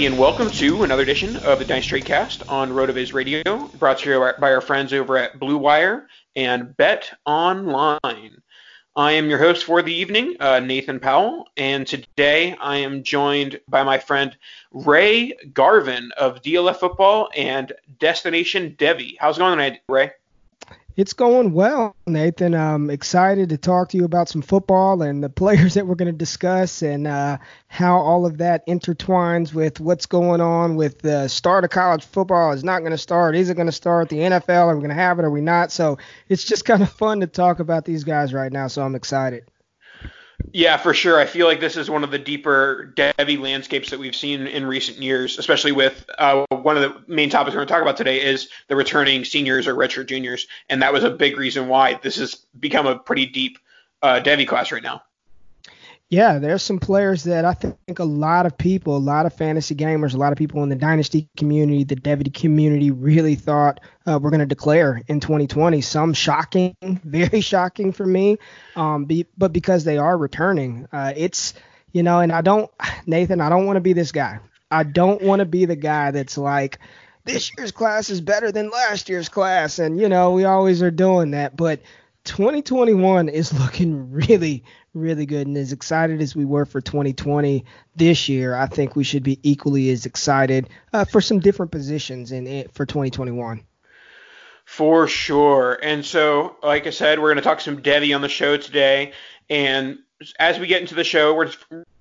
Everybody, and welcome to another edition of the Dynasty Trade Cast on RotoViz Radio, brought to you by our friends over at Blue Wire and Bet Online. I am your host for the evening, uh, Nathan Powell, and today I am joined by my friend Ray Garvin of DLF Football and Destination Devy. How's it going tonight, Ray? It's going well, Nathan. I'm excited to talk to you about some football and the players that we're going to discuss and uh, how all of that intertwines with what's going on with the start of college football. Is not going to start. Is it going to start? The NFL? Are we going to have it? Are we not? So it's just kind of fun to talk about these guys right now. So I'm excited. Yeah, for sure. I feel like this is one of the deeper Devy landscapes that we've seen in recent years, especially with uh, one of the main topics we're going to talk about today is the returning seniors or redshirt juniors, and that was a big reason why this has become a pretty deep uh, Devy class right now. Yeah, there's some players that I think a lot of people, a lot of fantasy gamers, a lot of people in the dynasty community, the Devy community really thought uh, we're going to declare in 2020. Some shocking, very shocking for me, um, be, but because they are returning, uh, it's you know, and I don't, Nathan, I don't want to be this guy. I don't want to be the guy that's like, this year's class is better than last year's class, and you know, we always are doing that, but 2021 is looking really, really good. And as excited as we were for 2020 this year, I think we should be equally as excited uh, for some different positions in it for 2021. For sure. And so, like I said, we're going to talk some Devy on the show today. And as we get into the show, we're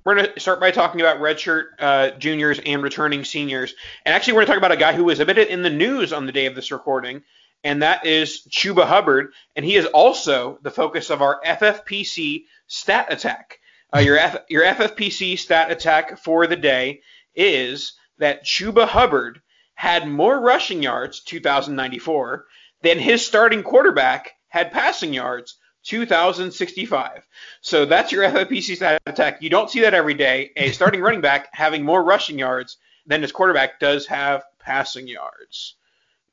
we're going to start by talking about redshirt uh, juniors and returning seniors. And actually, we're going to talk about a guy who was a bit in the news on the day of this recording, and that is Chuba Hubbard. And he is also the focus of our FFPC stat attack. Uh, your F- your FFPC stat attack for the day is that Chuba Hubbard had more rushing yards, 2,094, than his starting quarterback had passing yards, 2,065. So that's your FFPC stat attack. You don't see that every day. A starting running back having more rushing yards than his quarterback does have passing yards.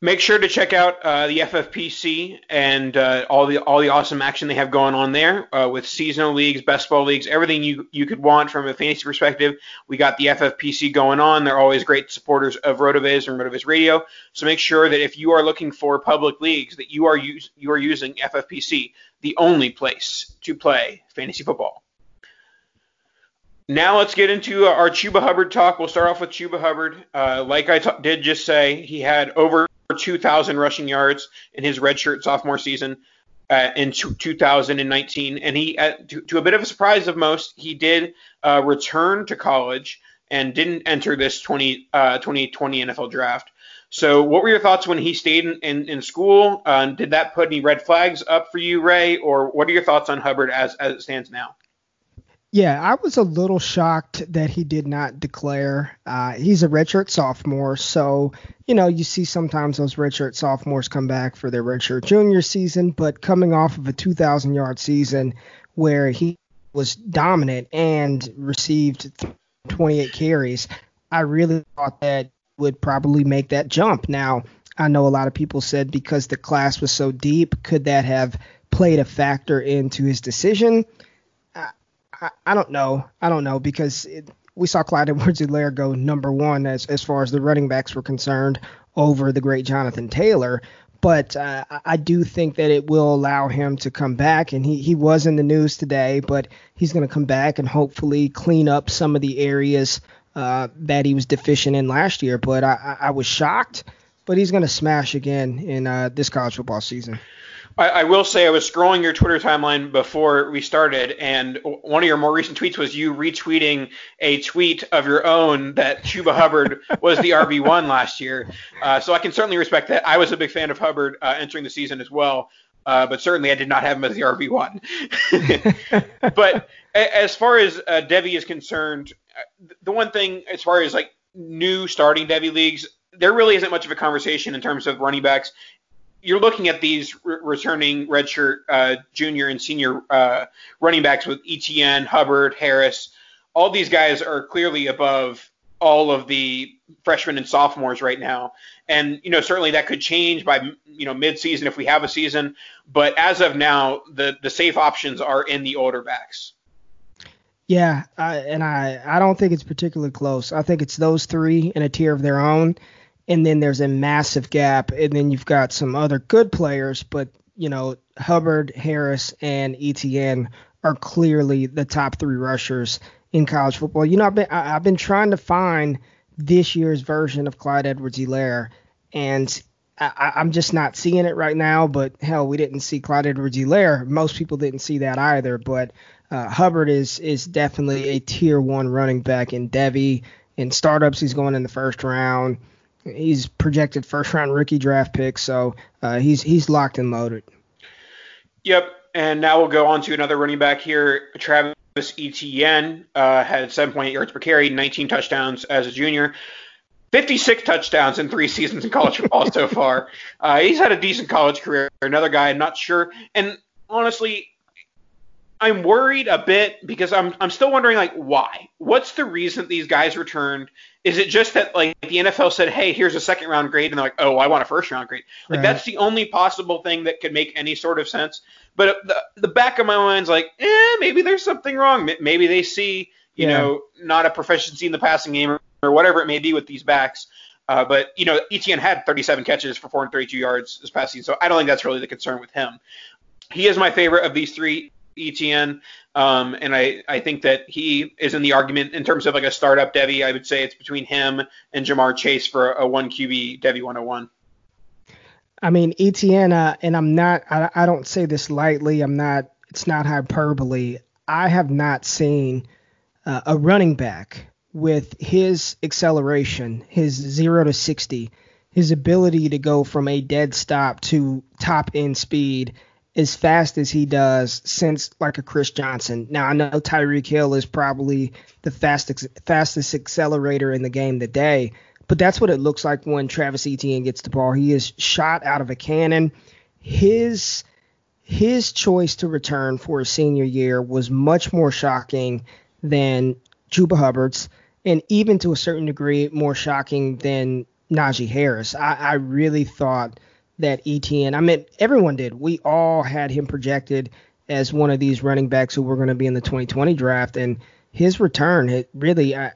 Make sure to check out uh, the FFPC and uh, all the all the awesome action they have going on there uh, with seasonal leagues, best ball leagues, everything you you could want from a fantasy perspective. We got the FFPC going on. They're always great supporters of Rotoviz and Rotoviz Radio. So make sure that if you are looking for public leagues, that you are use, you are using FFPC, the only place to play fantasy football. Now let's get into our Chuba Hubbard talk. We'll start off with Chuba Hubbard. Uh, like I t- did just say, he had over 2,000 rushing yards in his redshirt sophomore season. uh, in t- 2019, and he, uh, to, to, a bit of a surprise of most, he did uh, return to college and didn't enter this 20, 2020 uh, NFL draft. So, what were your thoughts when he stayed in, in, in school? Uh, did that put any red flags up for you, Ray, or what are your thoughts on Hubbard as, as it stands now? Yeah, I was a little shocked that he did not declare. Uh, he's a redshirt sophomore, so you know you see sometimes those redshirt sophomores come back for their redshirt junior season, but coming off of a 2,000 yard season where he was dominant and received 28 carries, I really thought that would probably make that jump. Now, I know a lot of people said because the class was so deep, could that have played a factor into his decision? I, I don't know. I don't know because it, we saw Clyde Edwards-Helaire go number one as as far as the running backs were concerned over the great Jonathan Taylor. But uh, I do think that it will allow him to come back, and he, he was in the news today, but he's going to come back and hopefully clean up some of the areas uh, that he was deficient in last year. But I, I was shocked, but he's going to smash again in uh, this college football season. I, I, will say I was scrolling your Twitter timeline before we started, and one of your more recent tweets was you retweeting a tweet of your own that Chuba Hubbard was the RB one last year. Uh, so I can certainly respect that. I was a big fan of Hubbard uh, entering the season as well, uh, but certainly I did not have him as the RB one. but as far as uh, Devy is concerned, uh, the one thing as far as like new starting Devy leagues, there really isn't much of a conversation in terms of running backs you're looking at these re- returning redshirt uh, junior and senior uh, running backs with Etienne, Hubbard, Harris. All these guys are clearly above all of the freshmen and sophomores right now. And you know certainly that could change by you know midseason if we have a season. But as of now, the the safe options are in the older backs. Yeah, I, and I I don't think it's particularly close. I think it's those three in a tier of their own and then there's a massive gap, and then you've got some other good players, but you know Hubbard, Harris, and Etienne are clearly the top three rushers in college football. You know, I've been I've been trying to find this year's version of Clyde Edwards-Helaire, and I, am just not seeing it right now. But hell, we didn't see Clyde Edwards-Helaire. Most people didn't see that either. But uh, Hubbard is is definitely a tier one running back in Devy. In startups, he's going in the first round he's projected first round rookie draft pick, so uh, he's he's locked and loaded. Yep. And now we'll go on to another running back here. Travis Etienne uh, had 7.8 yards per carry, 19 touchdowns as a junior. 56 touchdowns in three seasons in college football so far. Uh, he's had a decent college career. Another guy, I'm not sure. And honestly, I'm worried a bit because I'm I'm still wondering like why. What's the reason these guys returned? Is it just that like the NFL said, "Hey, here's a second round grade," and they're like, "Oh, I want a first round grade." Like right. that's the only possible thing that could make any sort of sense. But the the back of my mind's like, eh, maybe there's something wrong. Maybe they see, you yeah. know, not a proficiency in the passing game or, or whatever it may be with these backs. Uh, but you know, Etienne had 37 catches for 432 yards this past season, so I don't think that's really the concern with him. He is my favorite of these three Etienne. Um, and I, I think that he is in the argument in terms of like a startup Devy. I would say it's between him and Ja'Marr Chase for a one QB Devy 101. I mean, Etienne, uh, and I'm not, I, I don't say this lightly. I'm not, it's not hyperbole. I have not seen uh, a running back with his acceleration, his zero to 60, his ability to go from a dead stop to top end speed as fast as he does since like a Chris Johnson. Now I know Tyreek Hill is probably the fastest fastest accelerator in the game today, but that's what it looks like when Travis Etienne gets the ball. He is shot out of a cannon. His his choice to return for his senior year was much more shocking than Chuba Hubbard's, and even to a certain degree more shocking than Najee Harris. I, I really thought that Etienne. I mean, everyone did. We all had him projected as one of these running backs who were going to be in the 2020 draft, and his return, it really, uh,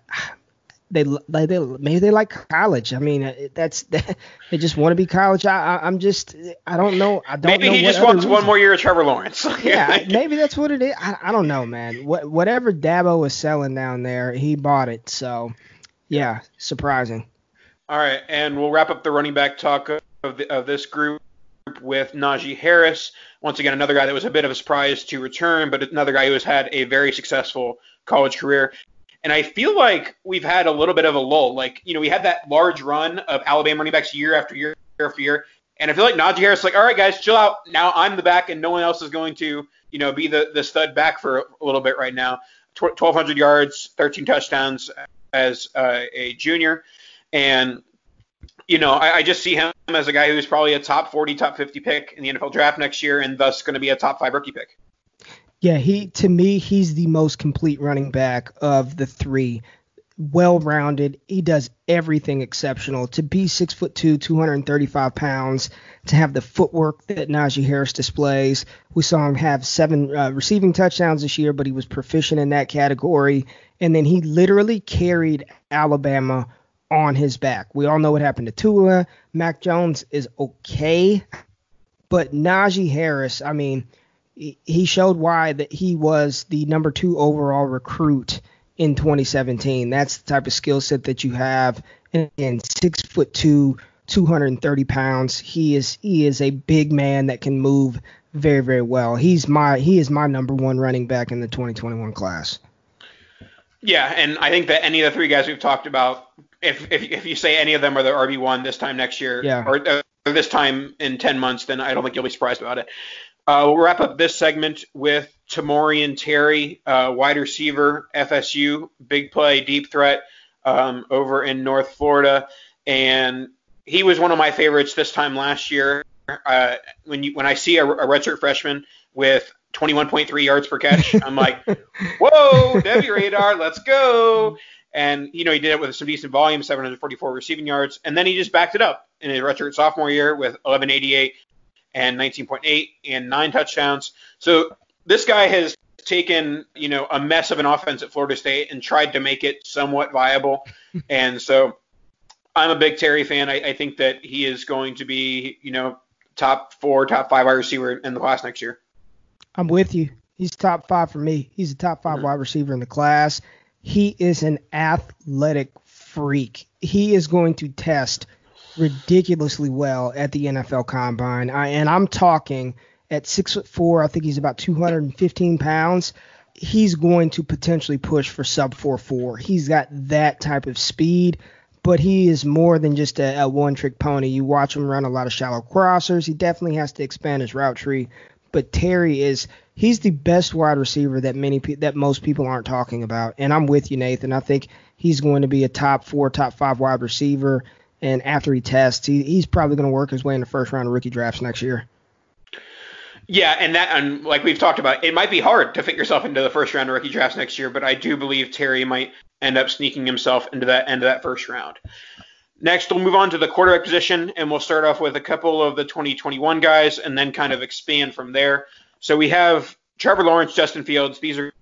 they, they, they maybe they like college. I mean, that's they just want to be college. I, I, am just, I don't know. I don't maybe know. Maybe he just wants reason. one more year of Trevor Lawrence. yeah, maybe that's what it is. I, I don't know, man. What, whatever Dabo was selling down there, he bought it. So, yeah, surprising. All right, and we'll wrap up the running back talk of, the, of this group with Najee Harris. Once again, another guy that was a bit of a surprise to return, but another guy who has had a very successful college career. And I feel like we've had a little bit of a lull. Like, you know, we had that large run of Alabama running backs year after year after year. And I feel like Najee Harris is like, all right, guys, chill out. Now I'm the back, and no one else is going to, you know, be the, the stud back for a little bit right now. 1,200 yards, 13 touchdowns as uh, a junior. And, you know, I, I, just see him as a guy who's probably a top 40, top 50 pick in the NFL draft next year, and thus going to be a top five rookie pick. Yeah, he to me he's the most complete running back of the three. Well rounded. He does everything exceptional. To be six foot two, 235 pounds, to have the footwork that Najee Harris displays. We saw him have seven uh, receiving touchdowns this year, but he was proficient in that category. And then he literally carried Alabama on his back. We all know what happened to Tua. Mac Jones is okay, but Najee Harris, I mean, he showed why that he was the number two overall recruit in 2017. That's the type of skill set that you have. And, six foot two, 230 pounds. He is he is a big man that can move very very well. He's my he is my number one running back in the 2021 class. Yeah, and I think that any of the three guys we've talked about, if if, if you say any of them are the RB one this time next year, yeah. or, uh, this time in 10 months, then I don't think you'll be surprised about it. Uh, we'll wrap up this segment with Tamorrion Terry, uh, wide receiver, FSU, big play, deep threat um, over in North Florida, and he was one of my favorites this time last year. Uh, when you when I see a, a redshirt freshman with 21.3 yards per catch, I'm like, whoa, Devy radar, let's go. And you know he did it with some decent volume, 744 receiving yards, and then he just backed it up in his redshirt sophomore year with 1188 and 19.8 and nine touchdowns. So this guy has taken you know a mess of an offense at Florida State and tried to make it somewhat viable, and so I'm a big Terry fan. I, I think that he is going to be, you know, top four, top five wide receiver in the class next year. I'm with you. He's top five for me. He's a top 5 mm-hmm. wide receiver in the class. He is an athletic freak. He is going to test ridiculously well at the NFL Combine. I, and I'm talking at six foot four. I think he's about 215 pounds. He's going to potentially push for sub four four. He's got that type of speed but he is more than just a, a one trick pony. You watch him run a lot of shallow crossers. He definitely has to expand his route tree. But Terry is he's the best wide receiver that many that most people aren't talking about. And I'm with you, Nathan. I think he's going to be a top four, top five wide receiver. And after he tests, he, he's probably going to work his way in the first round of rookie drafts next year. Yeah, and that and like we've talked about, it might be hard to fit yourself into the first round of rookie drafts next year, but I do believe Terry might end up sneaking himself into that end of that first round. Next, we'll move on to the quarterback position, and we'll start off with a couple of the 2021 guys, and then kind of expand from there. So we have Trevor Lawrence, Justin Fields. These are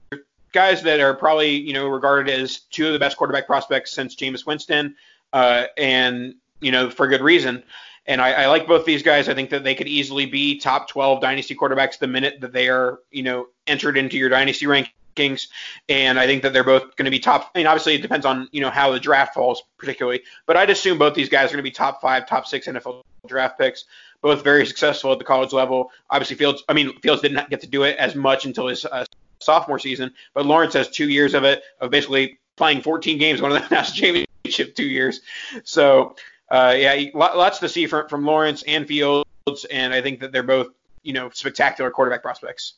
guys that are probably you know regarded as two of the best quarterback prospects since Jameis Winston, uh, and you know for good reason. And I, I, like both these guys. I think that they could easily be top 12 dynasty quarterbacks the minute that they are, you know, entered into your dynasty rankings, and I think that they're both going to be top. I mean, obviously it depends on you know how the draft falls particularly, but I'd assume both these guys are going to be top five, top six NFL draft picks. Both very successful at the college level. Obviously, Fields. I mean, Fields didn't get to do it as much until his uh, sophomore season, but Lawrence has two years of it of basically playing 14 games, one of the national championship two years. So uh, yeah, lots to see from from Lawrence and Fields, and I think that they're both you know spectacular quarterback prospects.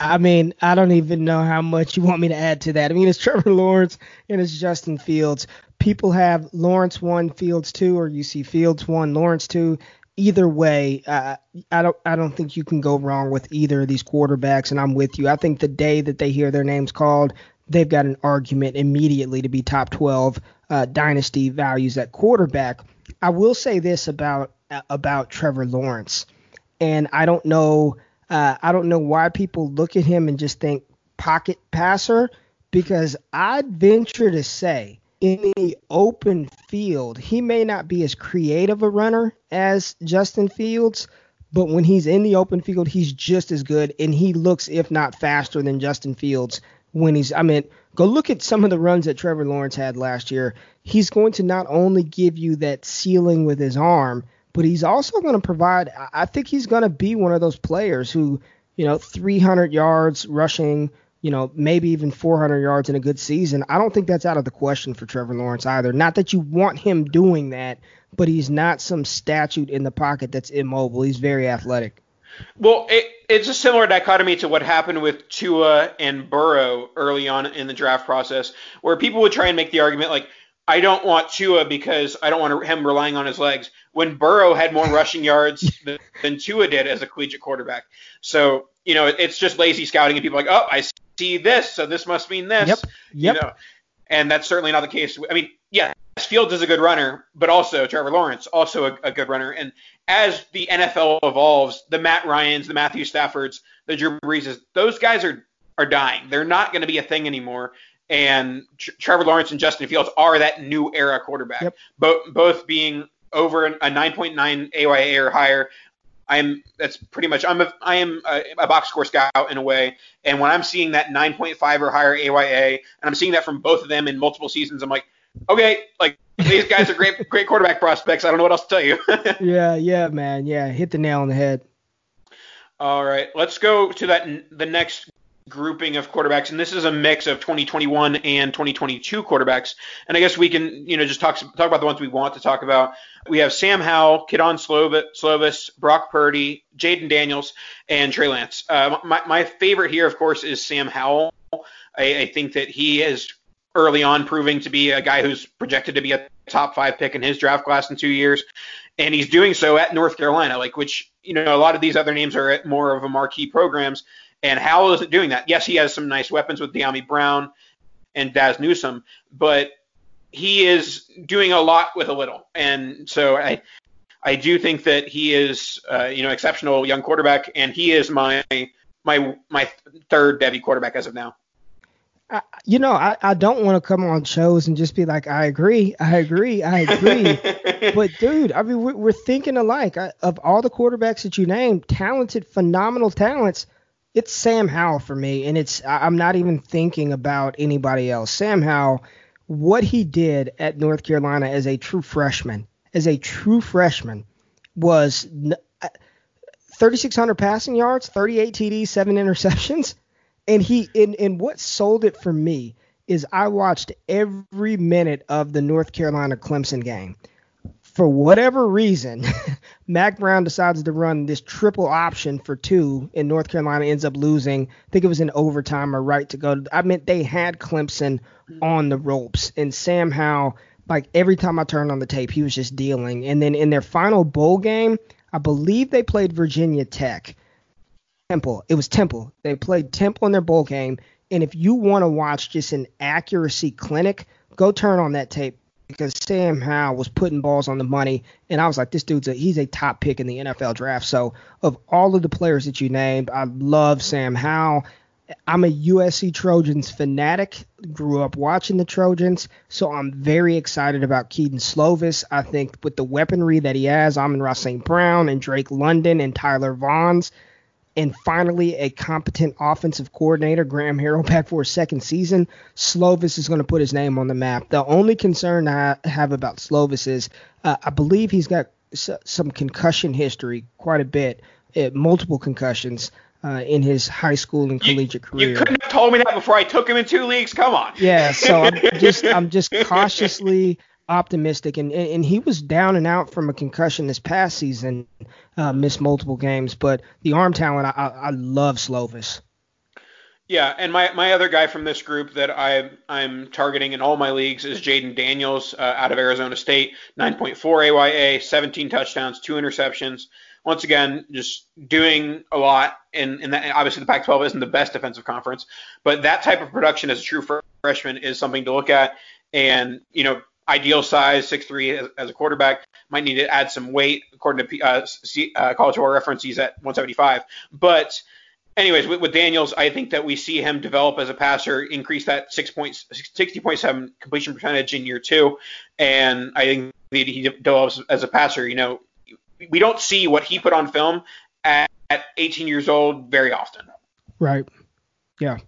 I mean, I don't even know how much you want me to add to that. I mean, it's Trevor Lawrence and it's Justin Fields. People have Lawrence one, Fields two, or you see Fields one, Lawrence two. Either way, uh, I don't I don't think you can go wrong with either of these quarterbacks, and I'm with you. I think the day that they hear their names called, they've got an argument immediately to be top 12 uh, dynasty values at quarterback. I will say this about about Trevor Lawrence, and I don't know uh, I don't know why people look at him and just think pocket passer because I'd venture to say in the open field, he may not be as creative a runner as Justin Fields, but when he's in the open field, he's just as good and he looks, if not faster than Justin Fields when he's, I mean, go look at some of the runs that Trevor Lawrence had last year. He's going to not only give you that ceiling with his arm, but he's also going to provide. I think he's going to be one of those players who, you know, 300 yards rushing, you know, maybe even 400 yards in a good season. I don't think that's out of the question for Trevor Lawrence either. Not that you want him doing that, but he's not some statute in the pocket that's immobile. He's very athletic. Well, it, it's a similar dichotomy to what happened with Tua and Burrow early on in the draft process, where people would try and make the argument like, I don't want Tua because I don't want him relying on his legs. When Burrow had more rushing yards than, than Tua did as a collegiate quarterback, so you know it's just lazy scouting, and people are like, oh, I see this, so this must mean this. Yep. Yep. You know, and that's certainly not the case. I mean, yeah, Fields is a good runner, but also Trevor Lawrence, also a, a, good runner. And as the NFL evolves, the Matt Ryans, the Matthew Staffords, the Drew Breeses, those guys are are dying. They're not going to be a thing anymore. And Tr- Trevor Lawrence and Justin Fields are that new era quarterback. Yep. Both both being over a 9.9 AYA or higher. I'm that's pretty much I'm a I am a, a, box score scout in a way, and when I'm seeing that 9.5 or higher AYA, and I'm seeing that from both of them in multiple seasons, I'm like, okay, like these guys are great, great quarterback prospects. I don't know what else to tell you. yeah, yeah, man, yeah, hit the nail on the head. All right, let's go to that the next grouping of quarterbacks, and this is a mix of 2021 and 2022 quarterbacks. And I guess we can, you know, just talk talk about the ones we want to talk about. We have Sam Howell, Kedon Slovis, Brock Purdy, Jayden Daniels, and Trey Lance. Uh, my, my favorite here, of course, is Sam Howell. I, I think that he is early on proving to be a guy who's projected to be a top five pick in his draft class in two years. And he's doing so at North Carolina, like which, you know, a lot of these other names are at more of a marquee programs. And Howell isn't doing that. Yes, he has some nice weapons with Dyami Brown and Dazz Newsome, but he is doing a lot with a little. And so I I do think that he is uh, you know exceptional young quarterback, and he is my my my third Devy quarterback as of now. I, you know, I, I don't want to come on shows and just be like, I agree, I agree, I agree. but dude, I mean, we're, we're thinking alike. I, of all the quarterbacks that you named, talented, phenomenal talents, it's Sam Howell for me, and it's I'm not even thinking about anybody else. Sam Howell, what he did at North Carolina as a true freshman, as a true freshman, was uh, 3,600 passing yards, 38 TDs, seven interceptions and he and, and what sold it for me is I watched every minute of the North Carolina Clemson game. For whatever reason, Mack Brown decides to run this triple option for two, and North Carolina ends up losing. I think it was in overtime or right to go. I mean, they had Clemson on the ropes, and Sam Howell, like every time I turned on the tape, he was just dealing. And then in their final bowl game, I believe they played Virginia Tech Temple. It was Temple. They played Temple in their bowl game. And if you want to watch just an accuracy clinic, go turn on that tape because Sam Howell was putting balls on the money, and I was like, this dude's a he's a top pick in the NFL draft. So of all of the players that you named, I love Sam Howell. I'm a USC Trojans fanatic. Grew up watching the Trojans, so I'm very excited about Kedon Slovis. I think with the weaponry that he has, Amon-Ra St. Brown and Drake London and Tyler Vaughns, and finally a competent offensive coordinator, Graham Harrell, back for a second season, Slovis is going to put his name on the map. The only concern I have about Slovis is uh, I believe he's got s- some concussion history, quite a bit, uh, multiple concussions. Uh, in his high school and collegiate you, career. You couldn't have told me that before I took him in two leagues. Come on. Yeah, so I'm just I'm just cautiously optimistic, and, and he was down and out from a concussion this past season, uh, missed multiple games. But the arm talent, I, I love Slovis. Yeah, and my, my other guy from this group that I I'm targeting in all my leagues is Jayden Daniels uh, out of Arizona State, 9.4 AYA, 17 touchdowns, two interceptions. Once again, just doing a lot. And, and that, obviously the Pac-12 isn't the best defensive conference, but that type of production as a true freshman is something to look at. And you know, ideal size, 6'3 as, as, a quarterback. Might need to add some weight, according to uh, C, uh, College Football Reference. He's at 175. But, anyways, with, with, Daniels, I think that we see him develop as a passer, increase that 6 points, 60.7 completion percentage in year two. And I think that he develops as a passer. You know, we don't see what he put on film at, at 18 years old very often. Right. Yeah.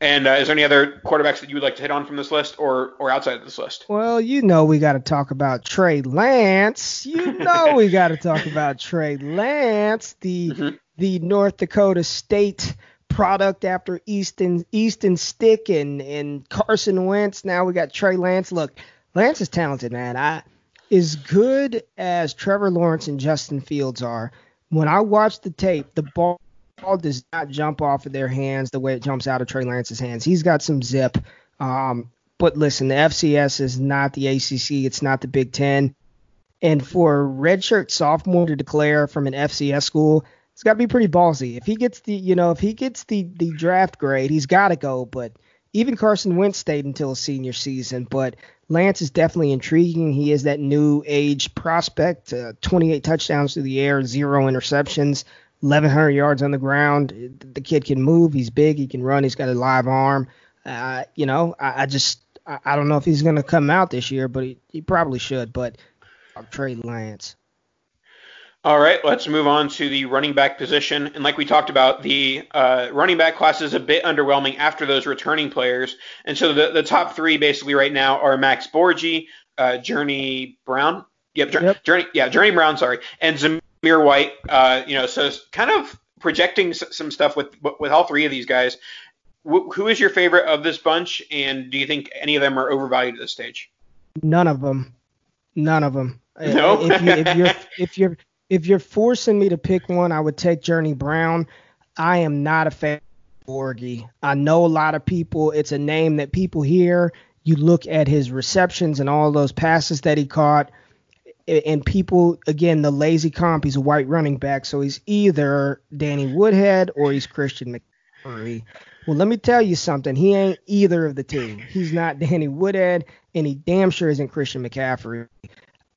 And uh, is there any other quarterbacks that you would like to hit on from this list or or outside of this list? Well, you know we got to talk about Trey Lance. You know we got to talk about Trey Lance, the mm-hmm. the North Dakota State product after Easton Easton Stick and and Carson Wentz. Now we got Trey Lance. Look, Lance is talented, man. I as good as Trevor Lawrence and Justin Fields are. When I watch the tape, the ball ball does not jump off of their hands the way it jumps out of Trey Lance's hands. He's got some zip. Um, but listen, the FCS is not the ACC. It's not the Big Ten. And for a redshirt sophomore to declare from an FCS school, it's got to be pretty ballsy. If he gets the, you know, if he gets the the draft grade, he's got to go. But even Carson Wentz stayed until his senior season. But Lance is definitely intriguing. He is that new age prospect. Uh, 28 touchdowns through the air, zero interceptions. 1,100 yards on the ground. The kid can move. He's big. He can run. He's got a live arm. Uh, you know, I, I just I, I, don't know if he's going to come out this year, but he, he probably should. But I'll trade Lance. All right, let's move on to the running back position. And like we talked about, the uh, running back class is a bit underwhelming after those returning players. And so the, the top three basically right now are Max Borghi, uh, Journey Brown. Yep, yep, Journey. Yeah, Journey Brown. Sorry, and Zam- Zamir White. Uh, you know, so kind of projecting some stuff with with all three of these guys. who is your favorite of this bunch, and do you think any of them are overvalued at this stage? None of them. None of them. No. if, you, if you're if you're if you're forcing me to pick one, I would take Journey Brown. I am not a fan of Borghi. I know a lot of people. It's a name that people hear. You look at his receptions and all those passes that he caught and people again the lazy comp he's a white running back so he's either danny woodhead or he's christian mccaffrey well let me tell you something he ain't either of the two he's not danny woodhead and he damn sure isn't christian mccaffrey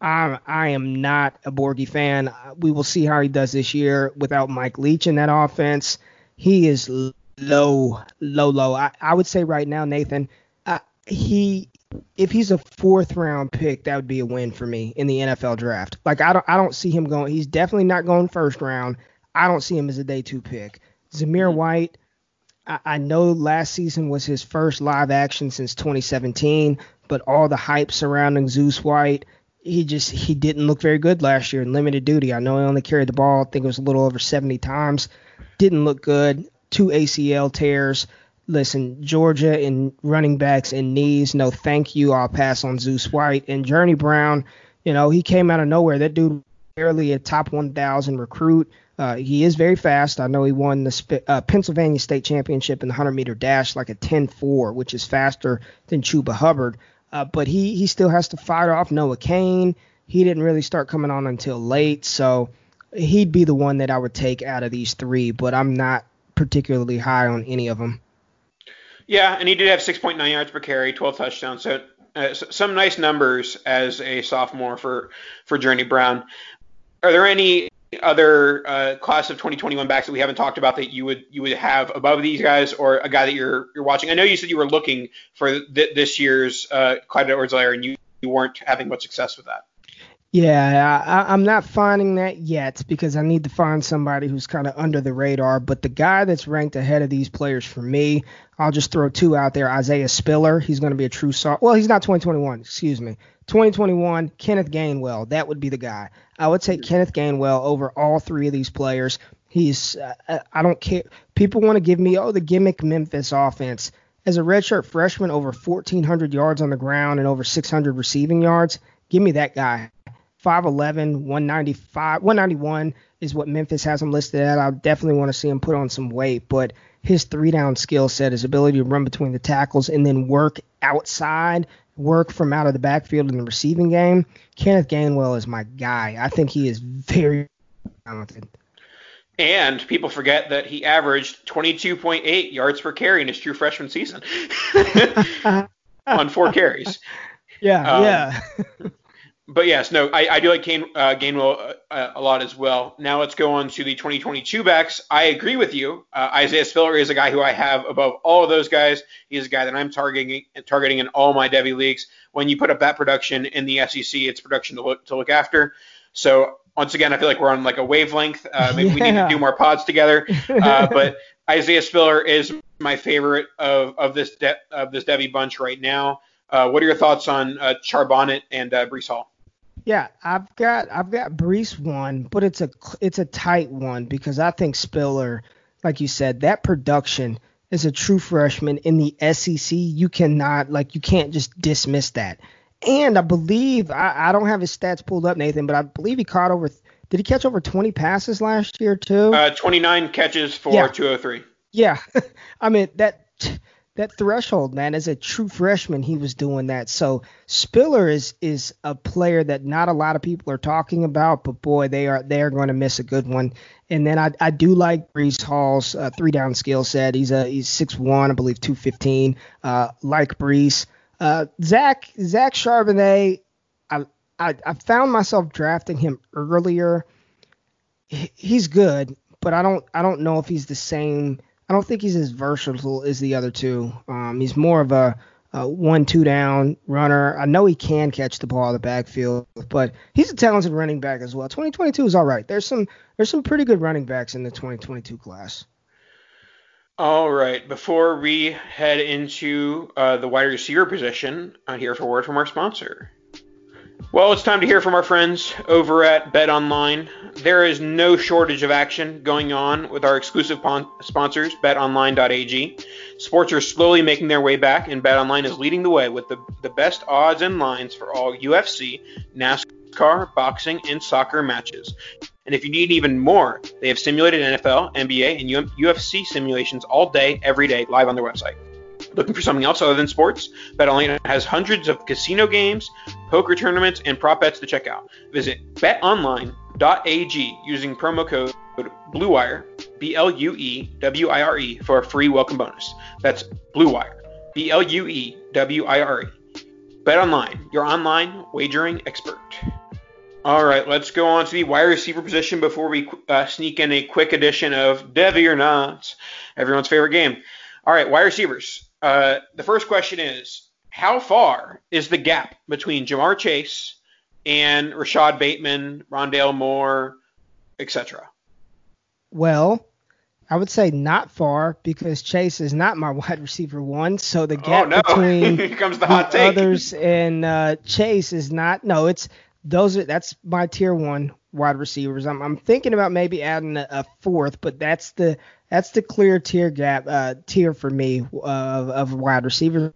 I, I am not a Borghi fan. We will see how he does this year without Mike Leach in that offense. He is low, low, low. I, I would say right now, Nathan, uh, he if he's a fourth round pick, that would be a win for me in the NFL draft. Like I don't I don't see him going. He's definitely not going first round. I don't see him as a day two pick. Zamir mm-hmm. White, I, I know last season was his first live action since 2017, but all the hype surrounding Zeus White, he just he didn't look very good last year in limited duty. I know he only carried the ball, I think it was a little over 70 times. Didn't look good. Two ACL tears listen, Georgia in running backs and knees, no thank you. I'll pass on Zeus White. And Journey Brown, you know, he came out of nowhere. That dude barely a top 1,000 recruit. Uh, he is very fast. I know he won the uh, Pennsylvania State Championship in the 100 meter dash like a 10-4, which is faster than Chuba Hubbard. Uh, but he he still has to fight off Noah Cain. He didn't really start coming on until late, so he'd be the one that I would take out of these three. But I'm not particularly high on any of them. Yeah, and he did have 6.9 yards per carry, 12 touchdowns. So uh, some nice numbers as a sophomore for for Journey Brown. Are there any other uh, class of 2021 backs that we haven't talked about that you would you would have above these guys, or a guy that you're you're watching? I know you said you were looking for th- this year's uh, Clyde Edwards-Helaire, and you, you weren't having much success with that. Yeah, I, I'm not finding that yet because I need to find somebody who's kind of under the radar. But the guy that's ranked ahead of these players for me, I'll just throw two out there. Isaiah Spiller, he's going to be a true soft. Well, he's not 2021, excuse me. 2021, Kenneth Gainwell, that would be the guy. I would take Kenneth Gainwell over all three of these players. He's, uh, I don't care. People want to give me, oh, the gimmick Memphis offense. As a redshirt freshman, over 1,400 yards on the ground and over 600 receiving yards. Give me that guy. 5'11, 195, 191 is what Memphis has him listed at. I definitely want to see him put on some weight, but his three down skill set, his ability to run between the tackles and then work outside, work from out of the backfield in the receiving game. Kenneth Gainwell is my guy. I think he is very talented. And people forget that he averaged 22.8 yards per carry in his true freshman season on four carries. Yeah, um, yeah. But yes, no, I, I do like Kane, uh, Gainwell uh, a lot as well. Now let's go on to the 2022 backs. I agree with you. Uh, Isaiah Spiller is a guy who I have above all of those guys. He's a guy that I'm targeting targeting in all my Devy leagues. When you put up that production in the SEC, it's production to look to look after. So once again, I feel like we're on like a wavelength. Uh, maybe yeah. we need to do more pods together. Uh, but Isaiah Spiller is my favorite of, of this de- of this Devy bunch right now. Uh, what are your thoughts on uh, Charbonnet and uh, Breece Hall? Yeah, I've got I've got Breece one, but it's a it's a tight one because I think Spiller, like you said, that production is a true freshman in the SEC, you cannot like you can't just dismiss that. And I believe I, I don't have his stats pulled up, Nathan, but I believe he caught over. Did he catch over 20 passes last year too? Uh, 29 catches for yeah. 203. Yeah, I mean that that threshold, man. As a true freshman, he was doing that. So Spiller is is a player that not a lot of people are talking about, but boy, they are they are going to miss a good one. And then I, I do like Breece Hall's uh, three down skill set. He's a he's six one, I believe two fifteen. Uh, like Breece, uh, Zach Zach Charbonnet, I, I I found myself drafting him earlier. He's good, but I don't I don't know if he's the same I don't think he's as versatile as the other two. Um, he's more of a, a one two down runner. I know he can catch the ball in the backfield, but he's a talented running back as well. 2022 is all right. There's some there's some pretty good running backs in the 2022 class. All right. Before we head into uh, the wide receiver position, I hear a word from our sponsor. Well, it's time to hear from our friends over at Bet Online. There is no shortage of action going on with our exclusive pon- sponsors, betonline.ag. Sports are slowly making their way back, and Bet Online is leading the way with the, the best odds and lines for all UFC, NASCAR, boxing, and soccer matches. And if you need even more, they have simulated NFL, NBA, and UFC simulations all day, every day, live on their website. Looking for something else other than sports? BetOnline has hundreds of casino games, poker tournaments, and prop bets to check out. Visit betonline.ag using promo code BLUEWIRE, B L U E W I R E, for a free welcome bonus. That's BLUEWIRE, B L U E W I R E. BetOnline, your online wagering expert. All right, let's go on to the wide receiver position before we uh, sneak in a quick edition of Devy or Not, everyone's favorite game. All right, wide receivers. Uh, the first question is how far is the gap between Ja'Marr Chase and Rashod Bateman, Rondale Moore, etc.? Well, I would say not far because Chase is not my wide receiver one. So the gap oh, no. between the others and uh, Chase is not. No, it's those are that's my tier one wide receivers. I'm, I'm thinking about maybe adding a, a fourth, but that's the that's the clear tier gap uh, tier for me of, of wide receivers.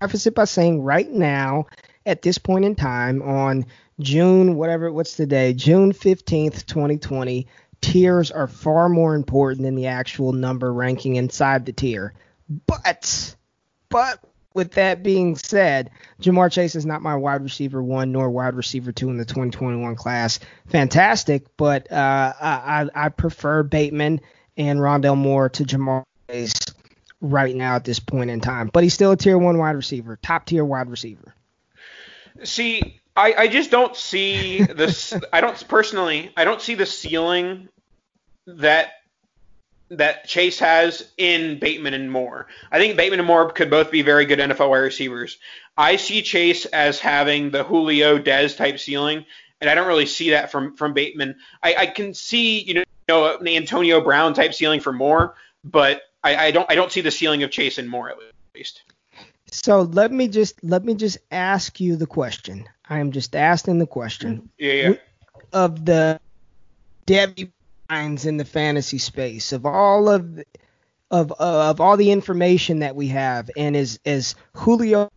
Preface it by saying right now, at this point in time, on June whatever what's the day, June fifteenth, twenty twenty, tiers are far more important than the actual number ranking inside the tier. But but with that being said, Ja'Marr Chase is not my wide receiver one nor wide receiver two in the 2021 class. Fantastic, but uh, I, I prefer Bateman and Rondale Moore to Ja'Marr Chase right now at this point in time. But he's still a tier one wide receiver, top tier wide receiver. See, I, I just don't see this. I don't personally. I don't see the ceiling that that Chase has in Bateman and Moore. I think Bateman and Moore could both be very good NFL wide receivers. I see Chase as having the Julio Dez type ceiling, and I don't really see that from from Bateman. I, I can see you know, you know the Antonio Brown type ceiling for Moore, but I, I don't I don't see the ceiling of Chase and Moore at least. So let me just let me just ask you the question. I am just asking the question. Yeah, yeah. Of the Devy in the fantasy space of all of of uh, of all the information that we have, and as as Julio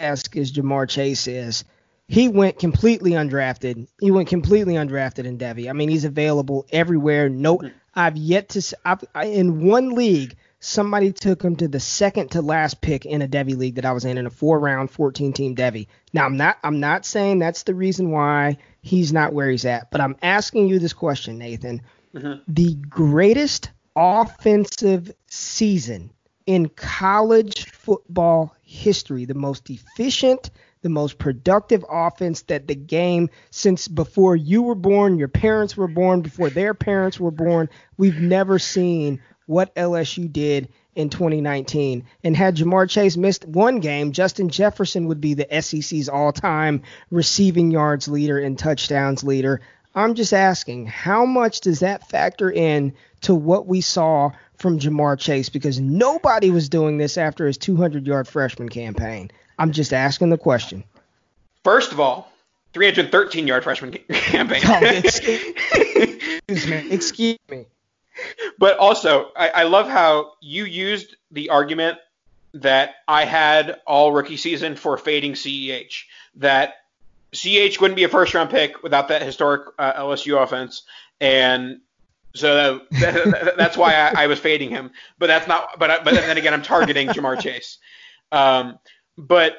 esque as Ja'Marr Chase is, he went completely undrafted. He went completely undrafted in Devy. I mean, he's available everywhere. No, I've yet to. I've, I, in one league, somebody took him to the second to last pick in a Devy league that I was in in a four round 14 team Devy. Now I'm not I'm not saying that's the reason why he's not where he's at, but I'm asking you this question, Nathan mm-hmm. the greatest offensive season in college football history, the most efficient, the most productive offense that the game since before you were born, your parents were born, before their parents were born, we've never seen what LSU did in 2019. And had Ja'Marr Chase missed one game, Justin Jefferson would be the SEC's all-time receiving yards leader and touchdowns leader. I'm just asking, how much does that factor in to what we saw from Ja'Marr Chase? Because nobody was doing this after his 200 yard freshman campaign. I'm just asking the question. First of all, 313 yard freshman campaign. Oh, excuse me. Excuse me. But also, I, I love how you used the argument that I had all rookie season for fading CEH. That CH wouldn't be a first round pick without that historic uh, LSU offense, and so that, that, that's why I, I, was fading him. But that's not. But but then again, I'm targeting Ja'Marr Chase. Um, but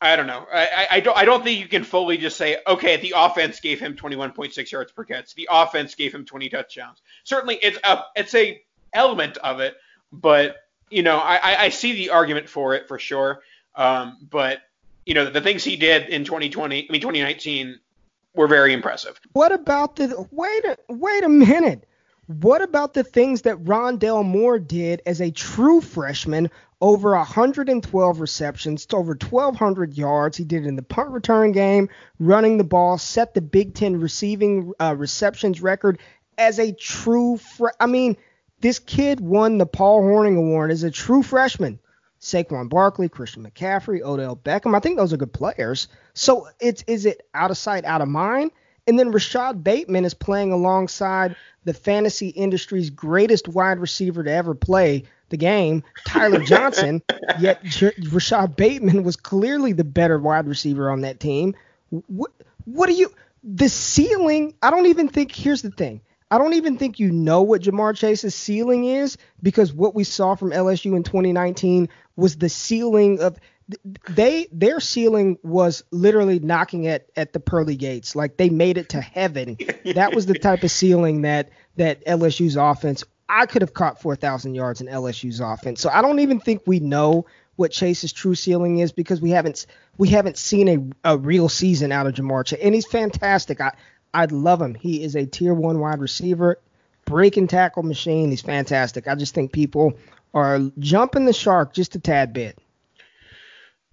I don't know. I, I, don't I don't think you can fully just say okay the offense gave him 21.6 yards per catch. The offense gave him 20 touchdowns. Certainly it's a it's a element of it, but you know I, I see the argument for it for sure. Um, but you know the things he did in 2020 I mean 2019 were very impressive. What about the wait a wait a minute? What about the things that Rondale Moore did as a true freshman? Over 112 receptions, over 1,200 yards. He did it in the punt return game, running the ball, set the Big Ten receiving uh, receptions record as a true. Fre- I mean, this kid won the Paul Hornung Award as a true freshman. Saquon Barkley, Christian McCaffrey, Odell Beckham. I think those are good players. So it's is it out of sight, out of mind? And then Rashod Bateman is playing alongside the fantasy industry's greatest wide receiver to ever play the game, Tyler Johnson. yet Rashod Bateman was clearly the better wide receiver on that team. What what do you the ceiling? I don't even think here's the thing. I don't even think you know what Ja'Marr Chase's ceiling is because what we saw from LSU in 2019 was the ceiling of they their ceiling was literally knocking at at the pearly gates. Like they made it to heaven. That was the type of ceiling that that LSU's offense I could have caught 4000 yards in LSU's offense. So I don't even think we know what Chase's true ceiling is because we haven't we haven't seen a, a real season out of Ja'Marr Chase. And he's fantastic. I I'd love him he is a tier 1 wide receiver breaking tackle machine he's fantastic I just think people are jumping the shark just a tad bit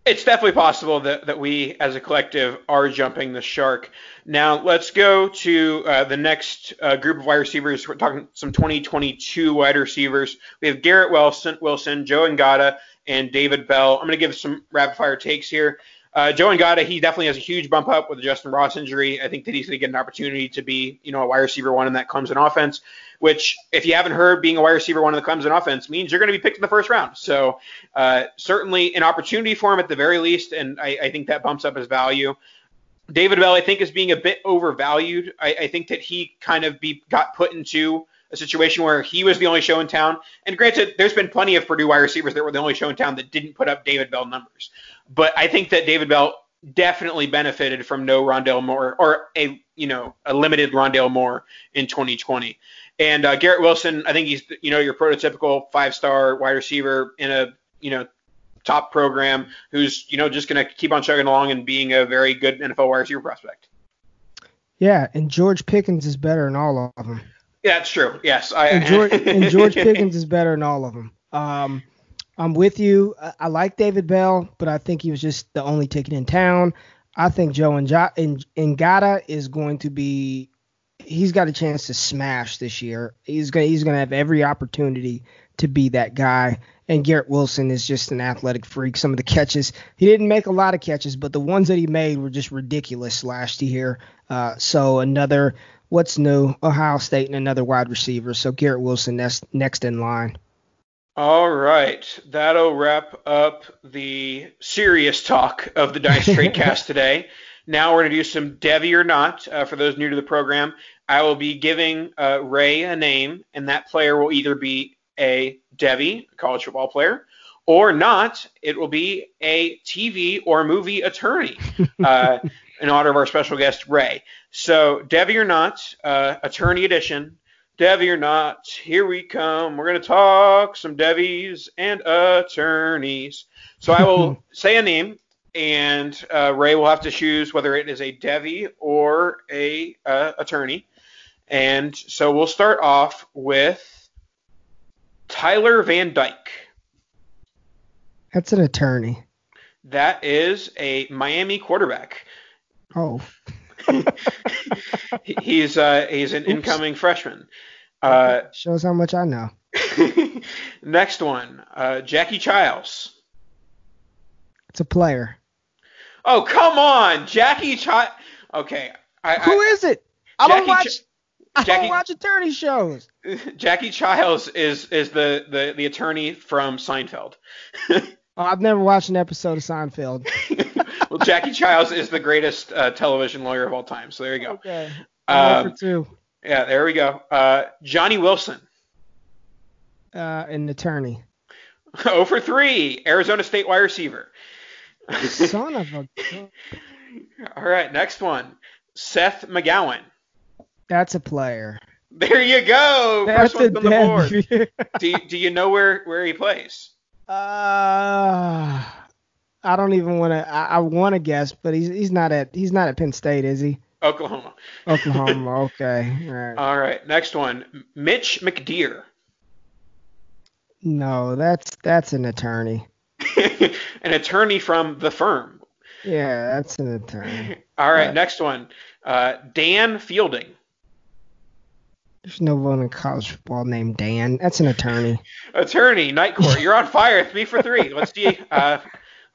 it's definitely possible that, that we as a collective are jumping the shark. Now, let's go to uh, the next uh, group of wide receivers. We're talking some 2022 wide receivers. We have Garrett Wilson, Wilson Joe Ngata, and David Bell. I'm going to give some rapid fire takes here. Uh, Joe Ngata, he definitely has a huge bump up with the Justin Ross injury. I think that he's going to get an opportunity to be, you know, a wide receiver one in that Clemson offense, which, if you haven't heard, being a wide receiver one in the Clemson offense means you're going to be picked in the first round. So uh, certainly an opportunity for him at the very least, and I, I, think that bumps up his value. David Bell, I think, is being a bit overvalued. I, I think that he kind of be got put into a situation where he was the only show in town. And granted, there's been plenty of Purdue wide receivers that were the only show in town that didn't put up David Bell numbers. But I think that David Bell definitely benefited from no Rondale Moore or a you know a limited Rondale Moore in 2020. And uh, Garrett Wilson, I think he's you know your prototypical five-star wide receiver in a you know top program who's you know just going to keep on chugging along and being a very good NFL wide receiver prospect. Yeah, and George Pickens is better than all of them. Yeah, that's true. Yes, I, and, George, and George Pickens is better than all of them. Um, I'm with you. I, I, like David Bell, but I think he was just the only ticket in town. I think Joe and Ngata is going to be. He's got a chance to smash this year. He's gonna He's going to have every opportunity to be that guy. And Garrett Wilson is just an athletic freak. Some of the catches he didn't make a lot of catches, but the ones that he made were just ridiculous last year. Uh, so another what's new? Ohio State and another wide receiver. So Garrett Wilson next next in line. All right, that'll wrap up the serious talk of the Dice Trade Cast today. Now we're going to do some Devy or not. Uh, for those new to the program, I will be giving uh, Ray a name, and that player will either be a Devy, a college football player, or not. It will be a TV or movie attorney. Uh, in honor of our special guest Ray. So, Devy or not, uh, attorney edition. Devy or not, here we come. We're going to talk some Devies and attorneys. So, I will say a name, and uh, Ray will have to choose whether it is a Devy or a uh, attorney. And so, we'll start off with Tyler Van Dyke. That's an attorney. That is a Miami quarterback. Oh. he's uh, he's an Oops. incoming freshman. Uh, Shows how much I know. next one, uh, Jackie Chiles. It's a player. Oh come on, Jackie Chiles. Okay. I, Who I, is it? I Jackie don't watch. Ch- I Jackie, don't watch attorney shows. Jackie Chiles is is the, the, the attorney from Seinfeld. oh, I've never watched an episode of Seinfeld. well, Jackie Chiles is the greatest uh, television lawyer of all time. So there you go. Okay. Um, two. Yeah, there we go. Uh, Johnny Wilson. Uh, an attorney. Oh for three, Arizona State wide receiver. Son of a. All right, next one. Seth McGowan. That's a player. There you go. That's First one's on the board. do, you, do you know where, where he plays? Uh, I don't even want to. I, I want to guess, but he's he's not at he's not at Penn State, is he? Oklahoma. Oklahoma. okay. All right. All right. Next one. Mitch McDeere. No, that's that's an attorney. an attorney from the firm. Yeah, that's an attorney. All right. Next one. Uh, Dan Fielding. There's no one in college football named Dan. That's an attorney. attorney, Night Court. You're on fire. Three for three. Let's see. Uh,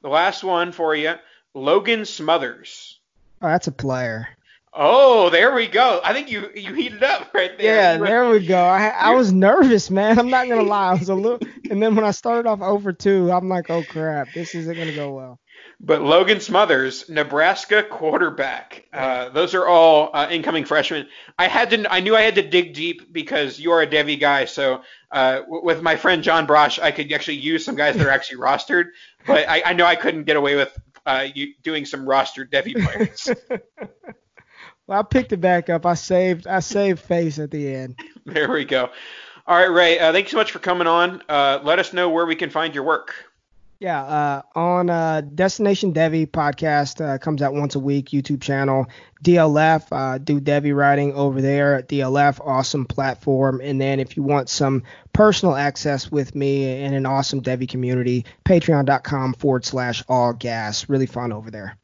the last one for you. Logan Smothers. Oh, that's a player. Oh, there we go. I think you you heated up right there. Yeah, there we go. I I was nervous, man. I'm not gonna lie. I was a little, and then when I started off over two, I'm like, oh crap, this isn't gonna go well. But Logan Smothers, Nebraska quarterback. Uh, those are all uh, incoming freshmen. I had to, I knew I had to dig deep because you are a Devy guy. So uh, w- with my friend John Brosh, I could actually use some guys that are actually rostered. But I, I know I couldn't get away with uh, you doing some rostered Devy players. well, I picked it back up. I saved, I saved face at the end. There we go. All right, Ray. Uh, thanks so much for coming on. Uh, let us know where we can find your work. Yeah, uh, on uh, Destination Devy podcast uh, comes out once a week. YouTube channel DLF uh, do Devy writing over there. At DLF awesome platform. And then if you want some personal access with me and an awesome Devy community, Patreon.com forward slash all gas. Really fun over there.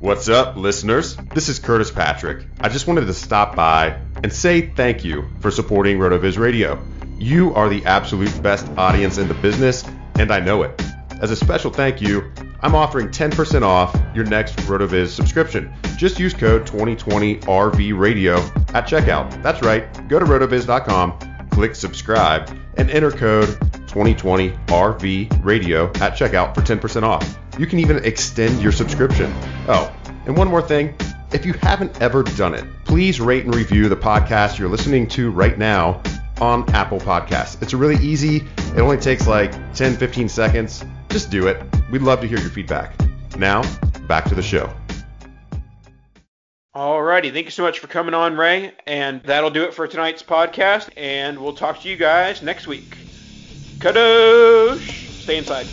What's up, listeners? This is Curtis Patrick. I just wanted to stop by and say thank you for supporting RotoViz Radio. You are the absolute best audience in the business, and I know it. As a special thank you, I'm offering 10% off your next RotoViz subscription. Just use code 2020RV Radio at checkout. That's right. Go to rotoviz.com, click subscribe, and enter code 2020RV Radio at checkout for 10% off. You can even extend your subscription. Oh, and one more thing. If you haven't ever done it, please rate and review the podcast you're listening to right now on Apple Podcasts. It's really easy. It only takes like 10, 15 seconds. Just do it. We'd love to hear your feedback. Now, back to the show. Alrighty, thank you so much for coming on, Ray. And that'll do it for tonight's podcast. And we'll talk to you guys next week. Kadosh! Stay inside.